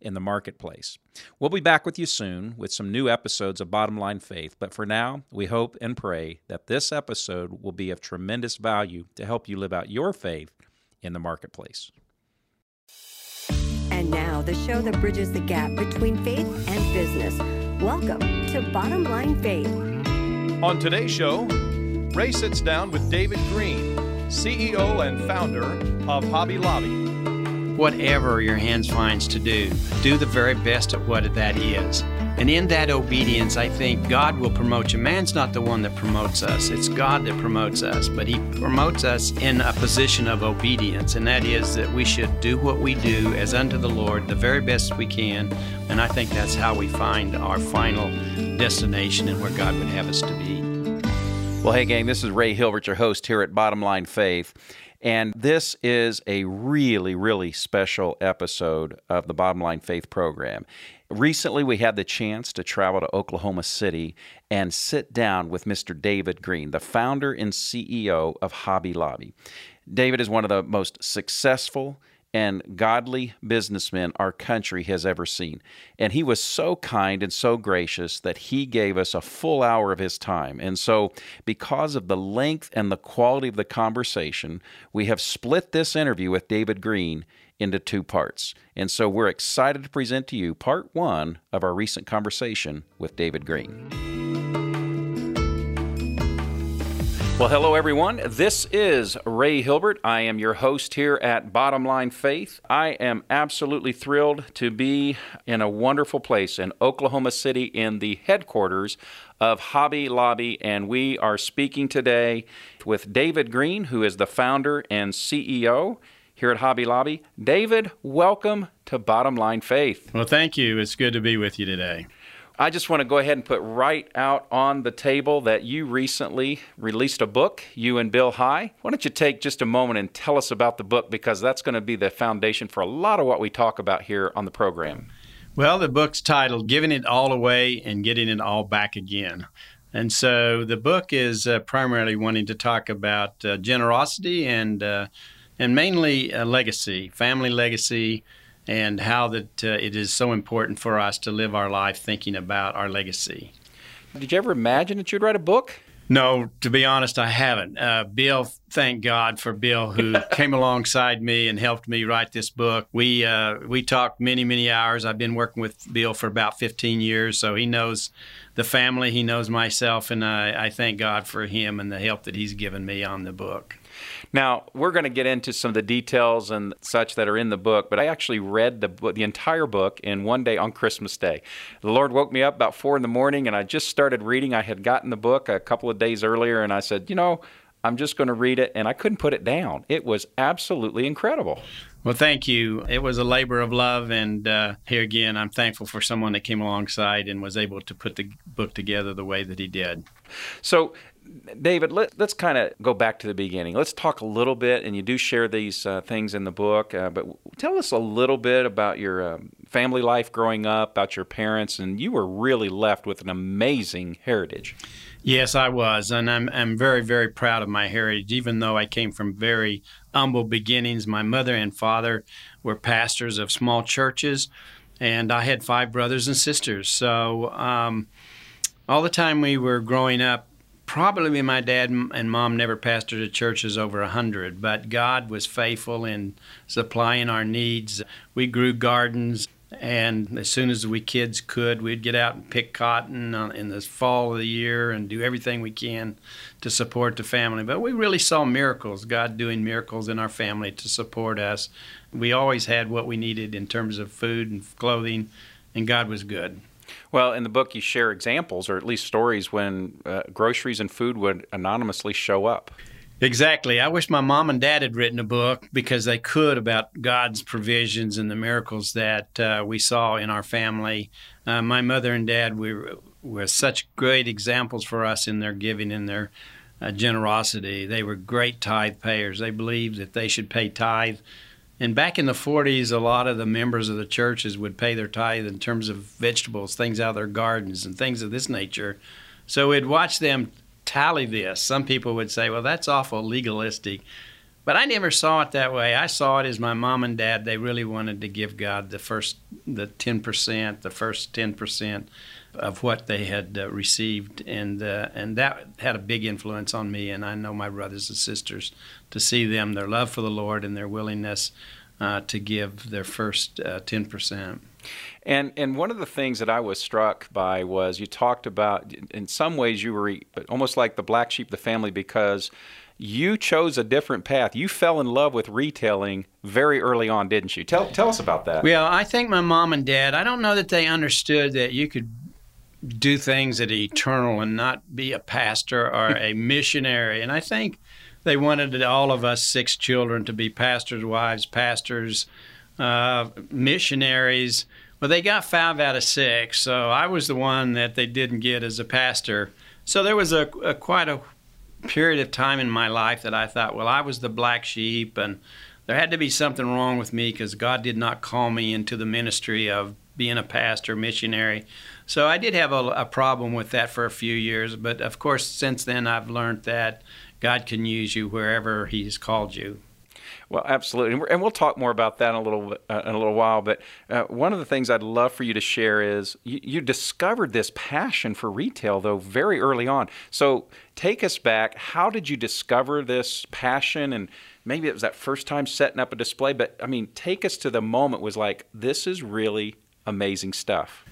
in the marketplace. We'll be back with you soon with some new episodes of Bottom Line Faith, but for now, we hope and pray that this episode will be of tremendous value to help you live out your faith in the marketplace. And now, the show that bridges the gap between faith and business. Welcome to Bottom Line Faith. On today's show, Ray sits down with David Green, CEO and founder of Hobby Lobby. Whatever your hands finds to do, do the very best at what that is. And in that obedience, I think God will promote you. Man's not the one that promotes us, it's God that promotes us. But He promotes us in a position of obedience, and that is that we should do what we do as unto the Lord the very best we can. And I think that's how we find our final destination and where God would have us to be. Well, hey, gang, this is Ray Hilbert, your host here at Bottom Line Faith. And this is a really, really special episode of the Bottom Line Faith program. Recently, we had the chance to travel to Oklahoma City and sit down with Mr. David Green, the founder and CEO of Hobby Lobby. David is one of the most successful and godly businessman our country has ever seen. And he was so kind and so gracious that he gave us a full hour of his time. And so, because of the length and the quality of the conversation, we have split this interview with David Green into two parts. And so, we're excited to present to you part one of our recent conversation with David Green. Well, hello, everyone. This is Ray Hilbert. I am your host here at Bottom Line Faith. I am absolutely thrilled to be in a wonderful place in Oklahoma City in the headquarters of Hobby Lobby, and we are speaking today with David Green, who is the founder and CEO here at Hobby Lobby. David, welcome to Bottom Line Faith. Well, thank you. It's good to be with you today. I just want to go ahead and put right out on the table that you recently released a book, you and Bill High. Why don't you take just a moment and tell us about the book because that's going to be the foundation for a lot of what we talk about here on the program. Well, the book's titled Giving It All Away and Getting It All Back Again. And so the book is uh, primarily wanting to talk about uh, generosity and uh, and mainly legacy, family legacy, and how that uh, it is so important for us to live our life thinking about our legacy. Did you ever imagine that you'd write a book? No, to be honest, I haven't. Uh, Bill, thank God for Bill, who came alongside me and helped me write this book. We uh, we talked many many hours. I've been working with Bill for about 15 years, so he knows the family, he knows myself, and I, I thank God for him and the help that he's given me on the book. Now, we're going to get into some of the details and such that are in the book, but I actually read the, the entire book in one day on Christmas Day. The Lord woke me up about four in the morning, and I just started reading. I had gotten the book a couple of days earlier, and I said, you know, I'm just going to read it, and I couldn't put it down. It was absolutely incredible. Well, thank you. It was a labor of love, and uh, here again, I'm thankful for someone that came alongside and was able to put the book together the way that he did. So, David, let, us kind of go back to the beginning. Let's talk a little bit, and you do share these uh, things in the book, uh, but tell us a little bit about your um, family life growing up, about your parents, and you were really left with an amazing heritage. Yes, I was, and I'm, I'm very, very proud of my heritage, even though I came from very humble beginnings. My mother and father were pastors of small churches, and I had five brothers and sisters. So, um, all the time we were growing up, probably my dad and mom never pastored churches over a hundred, but God was faithful in supplying our needs. We grew gardens, and as soon as we kids could, we'd get out and pick cotton uh, in the fall of the year and do everything we can to support the family. But we really saw miracles, God doing miracles in our family to support us. We always had what we needed in terms of food and clothing, and God was good. Well, in the book, you share examples or at least stories when uh, groceries and food would anonymously show up. Exactly. I wish my mom and dad had written a book because they could about God's provisions and the miracles that uh, we saw in our family. Uh, my mother and dad, we were were such great examples for us in their giving and their uh, generosity. They were great tithe payers. They believed that they should pay tithe. And back in the 40s, a lot of the members of the churches would pay their tithe in terms of vegetables, things out of their gardens, and things of this nature. So we'd watch them tally this. Some people would say, well, that's awful legalistic. But I never saw it that way. I saw it as my mom and dad, they really wanted to give God the first, the 10%, the first 10% of what they had uh, received, and uh, and that had a big influence on me. And I know my brothers and sisters to see them their love for the Lord and their willingness uh, to give their first uh, ten percent. And and one of the things that I was struck by was you talked about in some ways you were almost like the black sheep of the family because you chose a different path. You fell in love with retailing very early on, didn't you? Tell tell us about that. Well, I think my mom and dad, I don't know that they understood that you could do things that are eternal and not be a pastor or a missionary. And I think they wanted all of us six children to be pastors' wives, pastors, uh, missionaries. Well, they got five out of six, so I was the one that they didn't get as a pastor. So there was a, a quite a period of time in my life that I thought, well, I was the black sheep, and there had to be something wrong with me because God did not call me into the ministry of being a pastor, missionary. So I did have a, a, problem with that for a few years, but of course, since then I've learned that God can use you wherever He's called you. Well, absolutely, and we'll talk more about that in a little uh, in a little while. But uh, one of the things I'd love for you to share is you, you, discovered this passion for retail though very early on. So take us back. How did you discover this passion? And maybe it was that first time setting up a display. But I mean, take us to the moment was like this is really amazing stuff.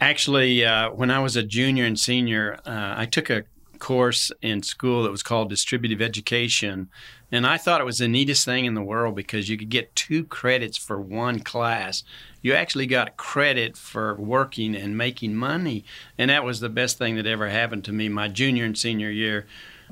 Actually, uh, when I was a junior and senior, uh, I took a course in school that was called distributive education. And I thought it was the neatest thing in the world because you could get two credits for one class. You actually got credit for working and making money. And that was the best thing that ever happened to me my junior and senior year.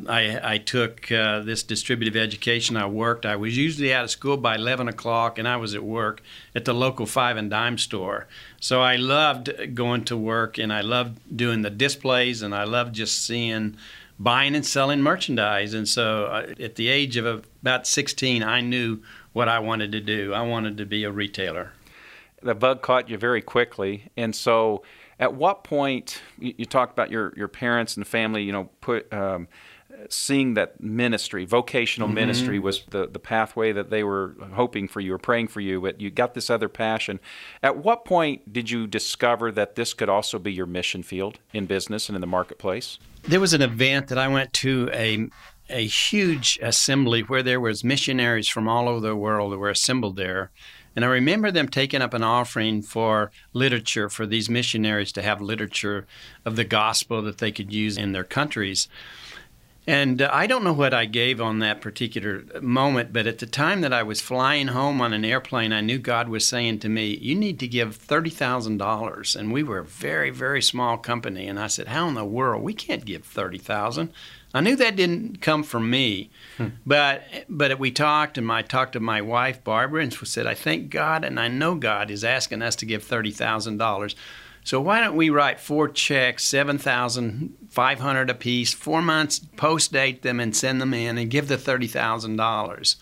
I, I took uh, this distributive education. I worked. I was usually out of school by 11 o'clock, and I was at work at the local five and dime store. So I loved going to work, and I loved doing the displays, and I loved just seeing buying and selling merchandise. And so uh, at the age of about 16, I knew what I wanted to do. I wanted to be a retailer. The bug caught you very quickly, and so at what point you, you talked about your your parents and family, you know, put um, seeing that ministry, vocational mm-hmm. ministry, was the, the pathway that they were hoping for you or praying for you, but you got this other passion. At what point did you discover that this could also be your mission field in business and in the marketplace? There was an event that I went to a a huge assembly where there was missionaries from all over the world that were assembled there. And I remember them taking up an offering for literature for these missionaries to have literature of the gospel that they could use in their countries. And uh, I don't know what I gave on that particular moment, but at the time that I was flying home on an airplane, I knew God was saying to me, You need to give $30,000. And we were a very, very small company. And I said, How in the world? We can't give 30000 I knew that didn't come from me, hmm. but but we talked, and I talked to my wife Barbara, and she said, "I thank God, and I know God is asking us to give thirty thousand dollars. So why don't we write four checks, seven thousand five hundred apiece, four months, post date them and send them in, and give the thirty thousand dollars.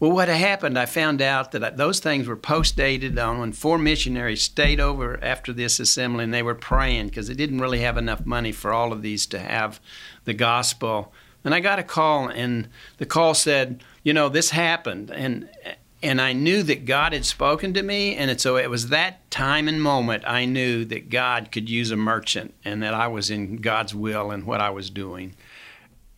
Well, what happened? I found out that those things were post dated on when four missionaries stayed over after this assembly, and they were praying because they didn't really have enough money for all of these to have the gospel. And I got a call, and the call said, "You know, this happened," and and I knew that God had spoken to me, and so it was that time and moment I knew that God could use a merchant, and that I was in God's will and what I was doing.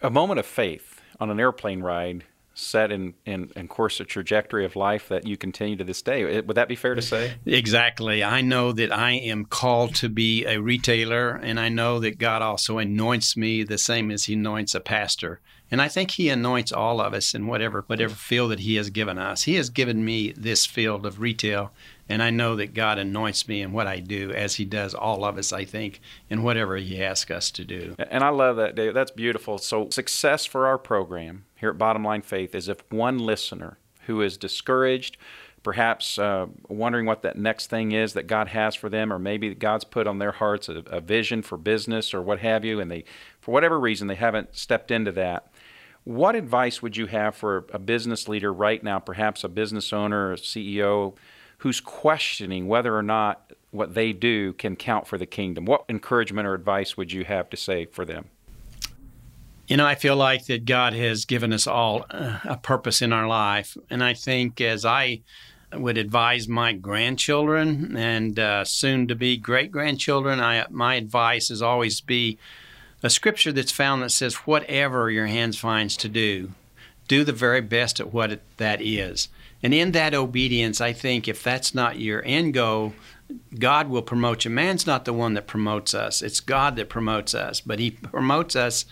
A moment of faith on an airplane ride set in, in, in course a trajectory of life that you continue to this day. Would that be fair to say? Exactly. I know that I am called to be a retailer, and I know that God also anoints me the same as He anoints a pastor. And I think He anoints all of us in whatever whatever field that He has given us. He has given me this field of retail, and I know that God anoints me in what I do, as He does all of us, I think, in whatever He asks us to do. And I love that, Dave. That's beautiful. So, success for our program here at Bottom Line Faith is if one listener who is discouraged, perhaps uh, wondering what that next thing is that God has for them, or maybe God's put on their hearts a, a vision for business or what have you, and they, for whatever reason, they haven't stepped into that. What advice would you have for a business leader right now, perhaps a business owner, a CEO, who's questioning whether or not what they do can count for the kingdom? What encouragement or advice would you have to say for them? You know, I feel like that God has given us all uh, a purpose in our life. And I think as I would advise my grandchildren and uh, soon to be great grandchildren, I, my advice is always be a scripture that's found that says, Whatever your hands finds to do, do the very best at what it, that is. And in that obedience, I think if that's not your end goal, God will promote you. Man's not the one that promotes us, it's God that promotes us. But He promotes us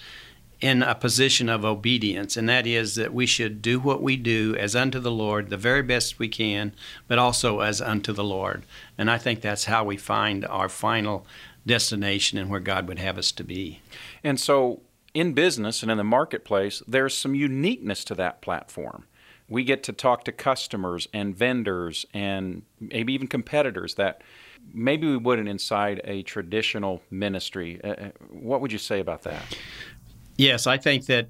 in a position of obedience, and that is that we should do what we do as unto the Lord, the very best we can, but also as unto the Lord. And I think that's how we find our final destination and where God would have us to be. And so, in business and in the marketplace, there's some uniqueness to that platform. We get to talk to customers and vendors and maybe even competitors that maybe we wouldn't inside a traditional ministry. Uh, uh what would you say about that? Yes, I think that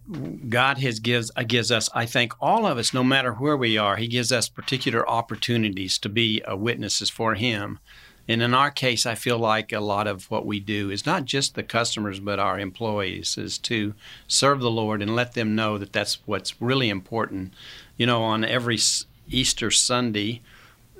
God has gives uh, gives us. I think all of us, no matter where we are, He gives us particular opportunities to be witnesses for Him. And in our case, I feel like a lot of what we do is not just the customers, but our employees, is to serve the Lord and let them know that that's what's really important. You know, on every Easter Sunday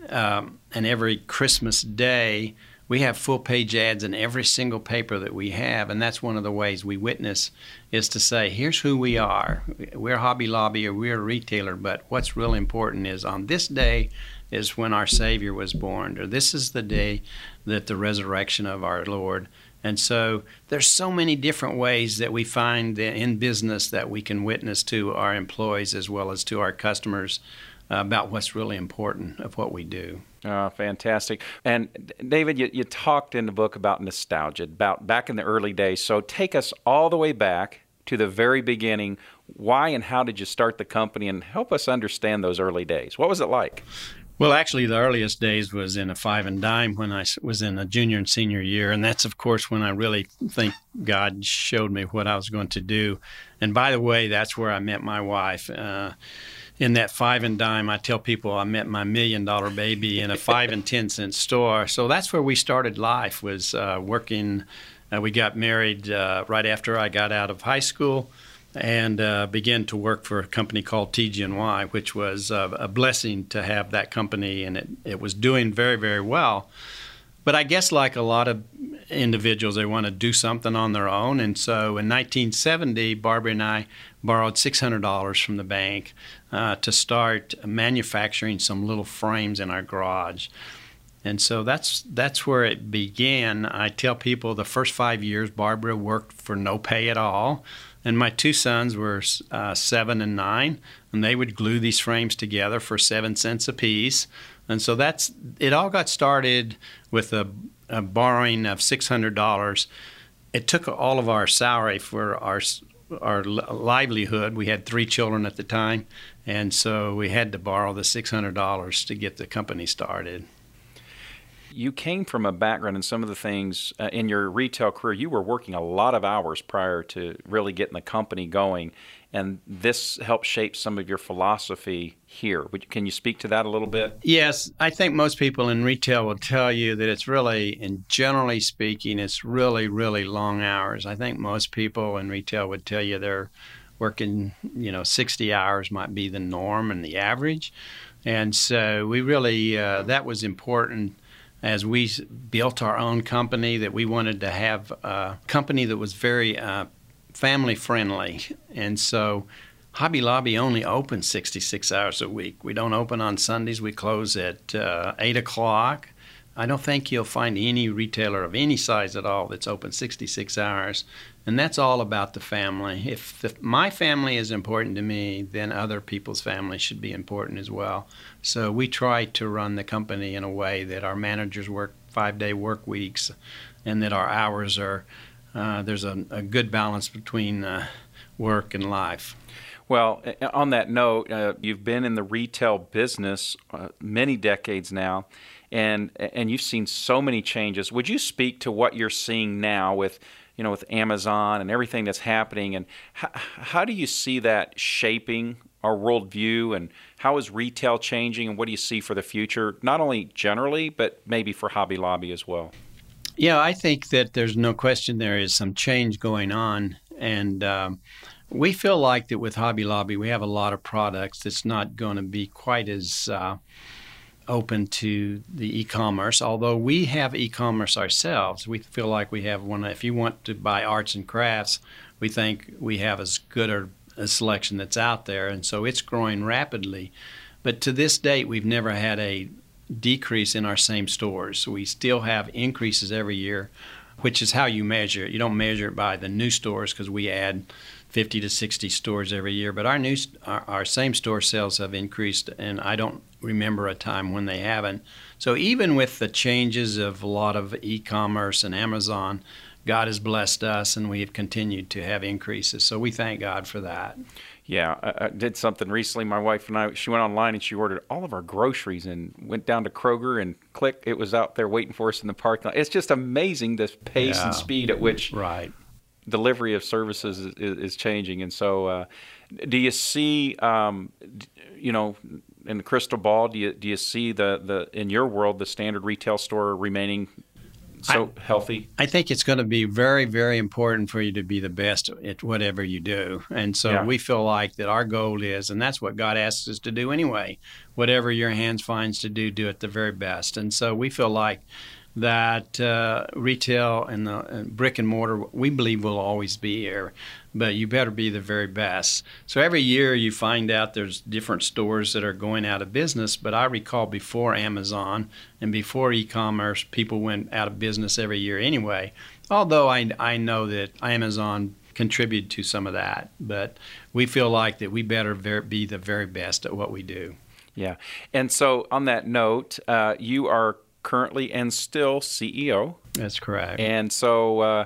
um, and every Christmas day, we have full page ads in every single paper that we have, and that's one of the ways we witness is to say, here's who we are. We're Hobby Lobby or we're a retailer, but what's really important is on this day is when our Savior was born, or this is the day that the resurrection of our Lord. And so there's so many different ways that we find in business that we can witness to our employees as well as to our customers about what's really important of what we do. Oh, fantastic. And David, you, you talked in the book about nostalgia, about back in the early days. So take us all the way back to the very beginning. Why and how did you start the company and help us understand those early days? What was it like? Well, actually, the earliest days was in a five and dime when I was in a junior and senior year. And that's, of course, when I really think God showed me what I was going to do. And by the way, that's where I met my wife. Uh, in that five and dime, I tell people I met my million dollar baby in a five and ten cent store. So that's where we started life. Was uh, working. Uh, we got married uh, right after I got out of high school, and uh, began to work for a company called TG&Y, which was uh, a blessing to have that company, and it, it was doing very very well. But I guess like a lot of individuals, they want to do something on their own. And so in 1970, Barbara and I borrowed $600 from the bank uh, to start manufacturing some little frames in our garage. And so that's that's where it began. I tell people the first five years, Barbara worked for no pay at all, and my two sons were uh, seven and nine, and they would glue these frames together for seven cents a piece. And so that's it. All got started with a, a borrowing of six hundred dollars. It took all of our salary for our our livelihood. We had three children at the time, and so we had to borrow the $600 to get the company started. You came from a background in some of the things uh, in your retail career. You were working a lot of hours prior to really getting the company going, and this helped shape some of your philosophy here. Can you speak to that a little bit? Yes, I think most people in retail will tell you that it's really, and generally speaking, it's really, really long hours. I think most people in retail would tell you they're working, you know, 60 hours might be the norm and the average. And so we really, uh, that was important as we built our own company that we wanted to have a company that was very uh, family friendly. And so Hobby Lobby only opens 66 hours a week. We don't open on Sundays. We close at uh, 8 o'clock. I don't think you'll find any retailer of any size at all that's open 66 hours. And that's all about the family. If the, my family is important to me, then other people's family should be important as well. So we try to run the company in a way that our managers work five day work weeks and that our hours are, uh, there's a, a, good balance between uh, work and life. Well, on that note, uh, you've been in the retail business uh, many decades now, and and you've seen so many changes. Would you speak to what you're seeing now with, you know, with Amazon and everything that's happening, and how, how do you see that shaping our worldview, and how is retail changing, and what do you see for the future, not only generally, but maybe for Hobby Lobby as well? Yeah, I think that there's no question there is some change going on, and um, we feel like that with Hobby Lobby, we have a lot of products that's not going to be quite as uh, open to the e-commerce. Although we have e-commerce ourselves, we feel like we have one. If you want to buy arts and crafts, we think we have as good a, a selection that's out there, and so it's growing rapidly. But to this date, we've never had a decrease in our same stores. We still have increases every year, which is how you measure it. You don't measure it by the new stores because we add 50 to 60 stores every year. But our new, our, our, same store sales have increased, and I don't remember a time when they haven't. So even with the changes of a lot of e-commerce and Amazon, God has blessed us, and we have continued to have increases. So we thank God for that. Yeah, I, I, did something recently. My wife and I, she went online and she ordered all of our groceries and went down to Kroger and click, it was out there waiting for us in the parking lot. It's just amazing the pace yeah. and speed at which right delivery of services is, is changing. And so, uh, do you see, um, you know, in the crystal ball, do you do you see the the in your world the standard retail store remaining so I, healthy? I think it's going to be very, very important for you to be the best at whatever you do. And so yeah. we feel like that our goal is, and that's what God asks us to do anyway. Whatever your hands finds to do, do it the very best. And so we feel like that uh, retail and the and brick and mortar we believe will always be here but you better be the very best. So every year you find out there's different stores that are going out of business but i recall before amazon and before e-commerce people went out of business every year anyway. Although i, I know that amazon contributed to some of that but we feel like that we better be the very best at what we do. Yeah. And so on that note uh, you are currently and still CEO. That's correct. And so, uh,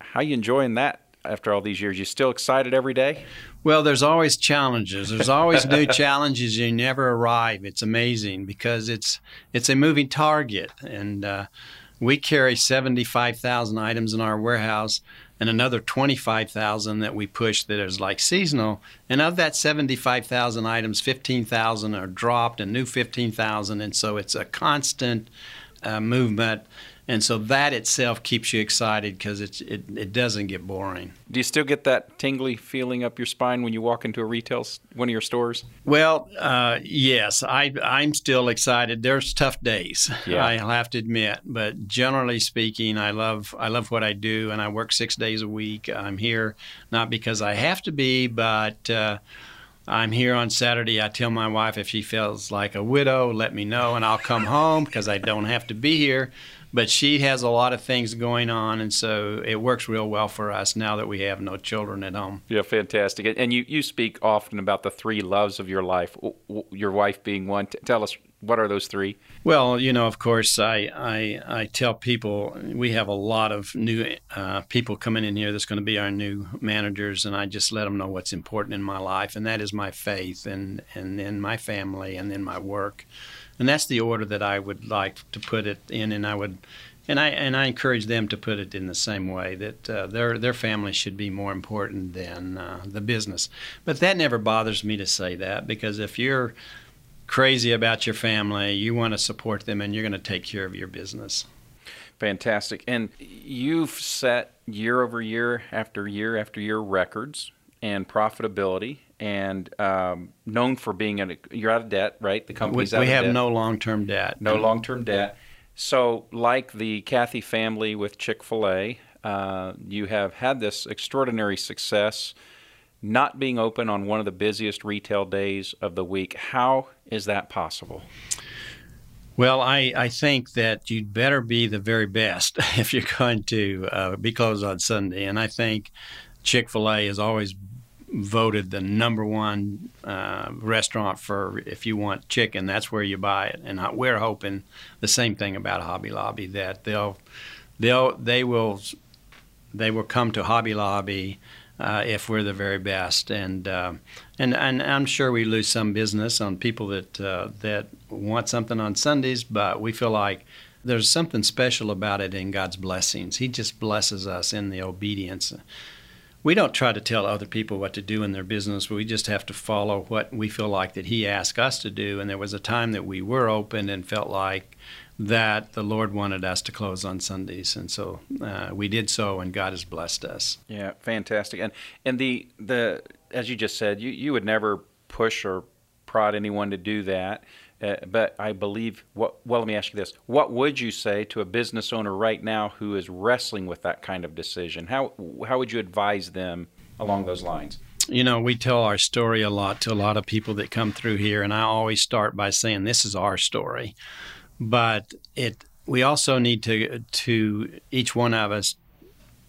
how you enjoying that after all these years? You still excited every day? Well, there's always challenges. There's always new challenges. You never arrive. It's amazing because it's it's a moving target, and uh, we carry 75,000 items in our warehouse and another 25,000 that we push that is like seasonal. And of that 75,000 items, 15,000 are dropped and new 15,000. And so it's a constant uh, movement and so that itself keeps you excited because it, it doesn't get boring. Do you still get that tingly feeling up your spine when you walk into a retail one of your stores? Well, uh, yes, I I'm still excited. There's tough days, yeah. I have to admit, but generally speaking, I love I love what I do, and I work six days a week. I'm here not because I have to be, but uh, I'm here on Saturday. I tell my wife if she feels like a widow, let me know, and I'll come home because I don't have to be here but she has a lot of things going on, and so it works real well for us now that we have no children at home. Yeah, fantastic. And you, you speak often about the three loves of your life, your wife being one. Tell us, what are those three? Well, you know, of course, I, I, I tell people we have a lot of new uh, people coming in here that's going to be our new managers, and I just let them know what's important in my life, and that is my faith and, and then my family and then my work and that's the order that I would like to put it in, and I would. And I and I encourage them to put it in the same way that uh, their their family should be more important than uh, the business. But that never bothers me to say that because if you're crazy about your family, you want to support them, and you're going to take care of your business. Fantastic. And you've set year over year after year after year records and profitability and um, known for being in a, you're out of debt, right? The company's we, out we have debt. no long-term debt. No long-term debt. So, like the Cathy family with Chick Fil A, uh, you have had this extraordinary success, not being open on one of the busiest retail days of the week. How is that possible? Well, I, I think that you'd better be the very best if you're going to uh, be closed on Sunday. And I think Chick fil A has always voted the number one uh, restaurant for if you want chicken, that's where you buy it. And we're hoping the same thing about Hobby Lobby that they'll they'll they will they will come to Hobby Lobby uh, if we're the very best. And, uh, and and I'm sure we lose some business on people that uh, that want something on Sundays, but we feel like there's something special about it in God's blessings. He just blesses us in the obedience. We don't try to tell other people what to do in their business. We just have to follow what we feel like that He asked us to do. And there was a time that we were open and felt like that the Lord wanted us to close on Sundays, and so uh, we did so, and God has blessed us. Yeah, fantastic. And and the the as you just said, you you would never push or prod anyone to do that. Uh, but I believe what well let me ask you this. What would you say to a business owner right now who is wrestling with that kind of decision? How how would you advise them along those lines? You know we tell our story a lot to a lot of people that come through here and I always start by saying this is our story. But it we also need to to each one of us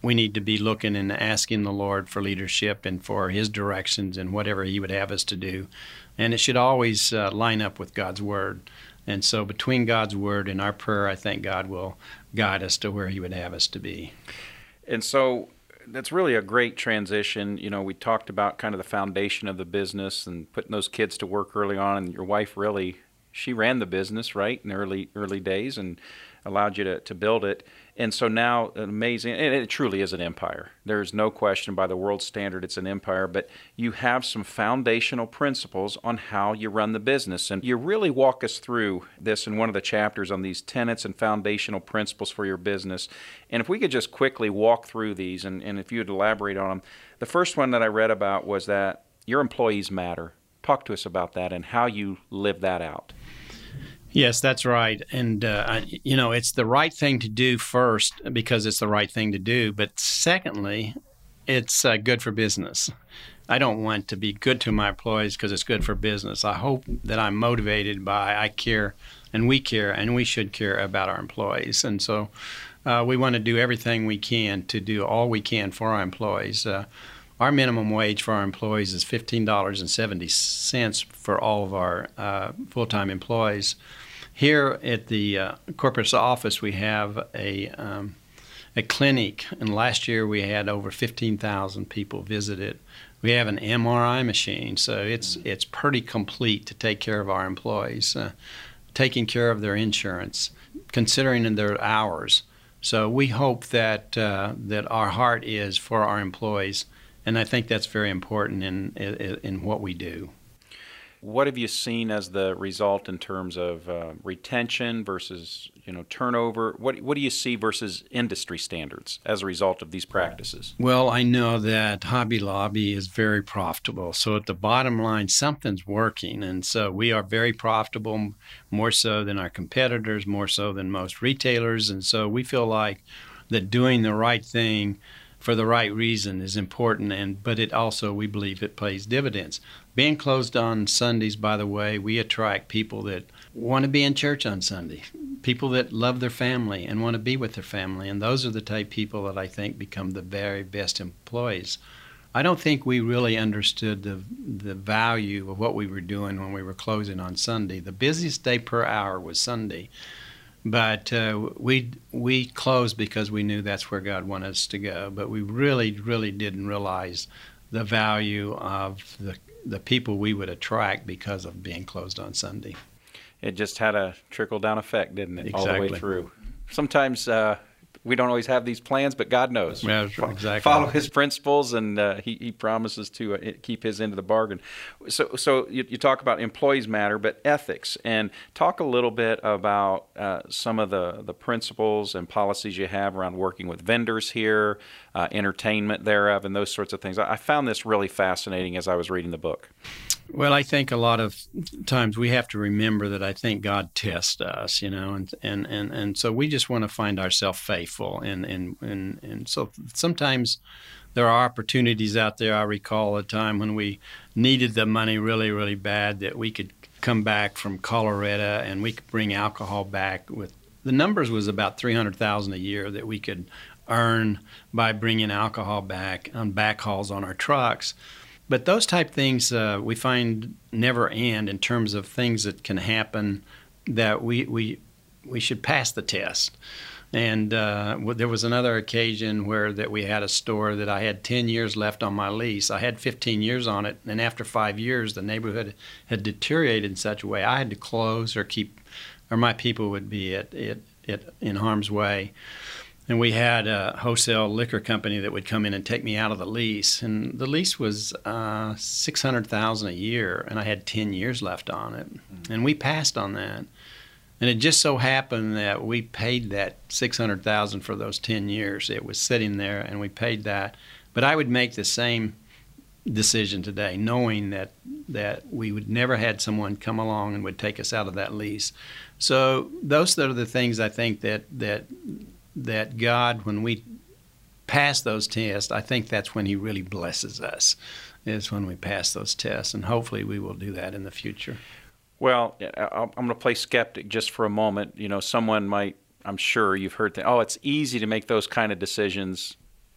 we need to be looking and asking the Lord for leadership and for His directions and whatever He would have us to do, and it should always uh, line up with God's Word. And so, between God's Word and our prayer, I think God will guide us to where He would have us to be. And so, that's really a great transition. You know, we talked about kind of the foundation of the business and putting those kids to work early on, and your wife really she ran the business right in the early early days and allowed you to, to build it. And so now, amazing, and it truly is an empire. There's no question by the world standard it's an empire, but you have some foundational principles on how you run the business. And you really walk us through this in one of the chapters on these tenets and foundational principles for your business. And if we could just quickly walk through these, and, and if you would elaborate on them. The first one that I read about was that your employees matter. Talk to us about that and how you live that out. Yes, that's right. And, uh, you know, it's the right thing to do first because it's the right thing to do. But secondly, it's uh, good for business. I don't want to be good to my employees because it's good for business. I hope that I'm motivated by I care and we care and we should care about our employees. And so uh, we want to do everything we can to do all we can for our employees. Uh, our minimum wage for our employees is $15.70 for all of our uh, full time employees. Here at the uh, corporate office, we have a um, a clinic, and last year we had over 15,000 people visit it. We have an MRI machine, so it's mm. it's pretty complete to take care of our employees, uh, taking care of their insurance, considering their hours. So we hope that uh, that our heart is for our employees, and I think that's very important in in, in what we do. What have you seen as the result in terms of uh, retention versus you know turnover? What what do you see versus industry standards as a result of these practices? Well, I know that Hobby Lobby is very profitable. So at the bottom line, something's working, and so we are very profitable, more so than our competitors, more so than most retailers, and so we feel like that doing the right thing for the right reason is important and but it also we believe it pays dividends. Being closed on sundays by the way we attract people that want to be in church on sunday people that love their family and want to be with their family and those are the type people that i think become the very best employees. I don't think we really understood the the value of what we were doing when we were closing on sunday. The busiest day per hour was sunday but uh, we we closed because we knew that's where God wanted us to go. But we really, really didn't realize the value of the the people we would attract because of being closed on Sunday. It just had a trickle down effect, didn't it, exactly. all the way through? Sometimes uh, we don't always have these plans, but God knows. Yeah, exactly. Follow His principles, and uh, he, he promises to uh, keep His end of the bargain. So, so you, you, talk about employees matter, but ethics, and talk a little bit about uh, some of the the principles and policies you have around working with vendors here, uh, entertainment thereof, and those sorts of things. I, I found this really fascinating as I was reading the book. Well, I think a lot of times we have to remember that I think God tests us, you know, and and and, and so we just want to find ourselves faithful, and and and and so sometimes there are opportunities out there. I recall a time when we needed the money really, really bad that we could come back from Colorado and we could bring alcohol back with the numbers was about 300,000 a year that we could earn by bringing alcohol back on back hauls on our trucks. But those type things uh, we find never end in terms of things that can happen that we, we, we should pass the test. And uh, there was another occasion where that we had a store that I had 10 years left on my lease. I had 15 years on it, and after five years, the neighborhood had deteriorated in such a way I had to close or keep, or my people would be at, at, at in harm's way. And we had a wholesale liquor company that would come in and take me out of the lease, and the lease was uh, six hundred thousand a year, and I had 10 years left on it, mm-hmm. and we passed on that. And it just so happened that we paid that six hundred thousand for those ten years. It was sitting there, and we paid that. But I would make the same decision today, knowing that that we would never had someone come along and would take us out of that lease. So those are the things I think that that that God, when we pass those tests, I think that's when He really blesses us. Is when we pass those tests, and hopefully we will do that in the future. Well, I'm going to play skeptic just for a moment. You know, someone might, I'm sure you've heard that, oh, it's easy to make those kind of decisions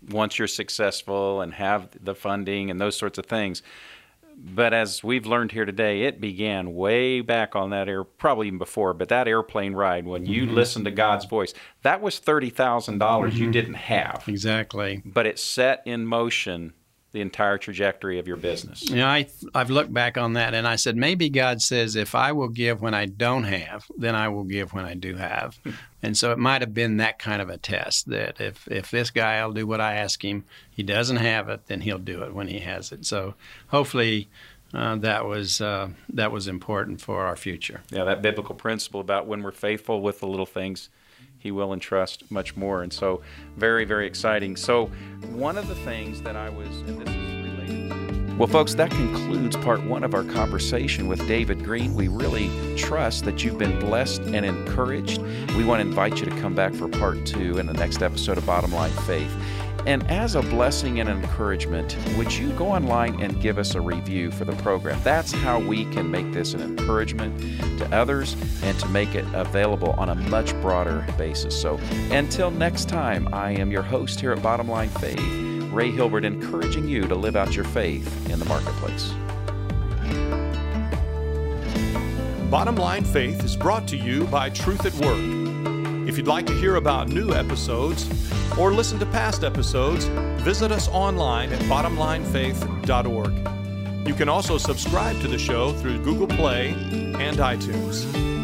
once you're successful and have the funding and those sorts of things. But as we've learned here today, it began way back on that air, probably even before, but that airplane ride when you mm-hmm. listened to God's voice, that was $30,000 mm-hmm. you didn't have. Exactly. But it set in motion the entire trajectory of your business. You know, I I've looked back on that and I said maybe God says if I will give when I don't have, then I will give when I do have. and so it might have been that kind of a test that if if this guy will do what I ask him, he doesn't have it, then he'll do it when he has it. So hopefully uh, that was uh, that was important for our future. Yeah, that biblical principle about when we're faithful with the little things, he will entrust much more. And so, very, very exciting. So, one of the things that I was, and this is related Well, folks, that concludes part one of our conversation with David Green. We really trust that you've been blessed and encouraged. We want to invite you to come back for part two in the next episode of Bottom Line Faith. And as a blessing and encouragement, would you go online and give us a review for the program? That's how we can make this an encouragement to others and to make it available on a much broader basis. So until next time, I am your host here at Bottom Line Faith, Ray Hilbert, encouraging you to live out your faith in the marketplace. Bottom Line Faith is brought to you by Truth at Work. If you'd like to hear about new episodes or listen to past episodes, visit us online at bottomlinefaith.org. You can also subscribe to the show through Google Play and iTunes.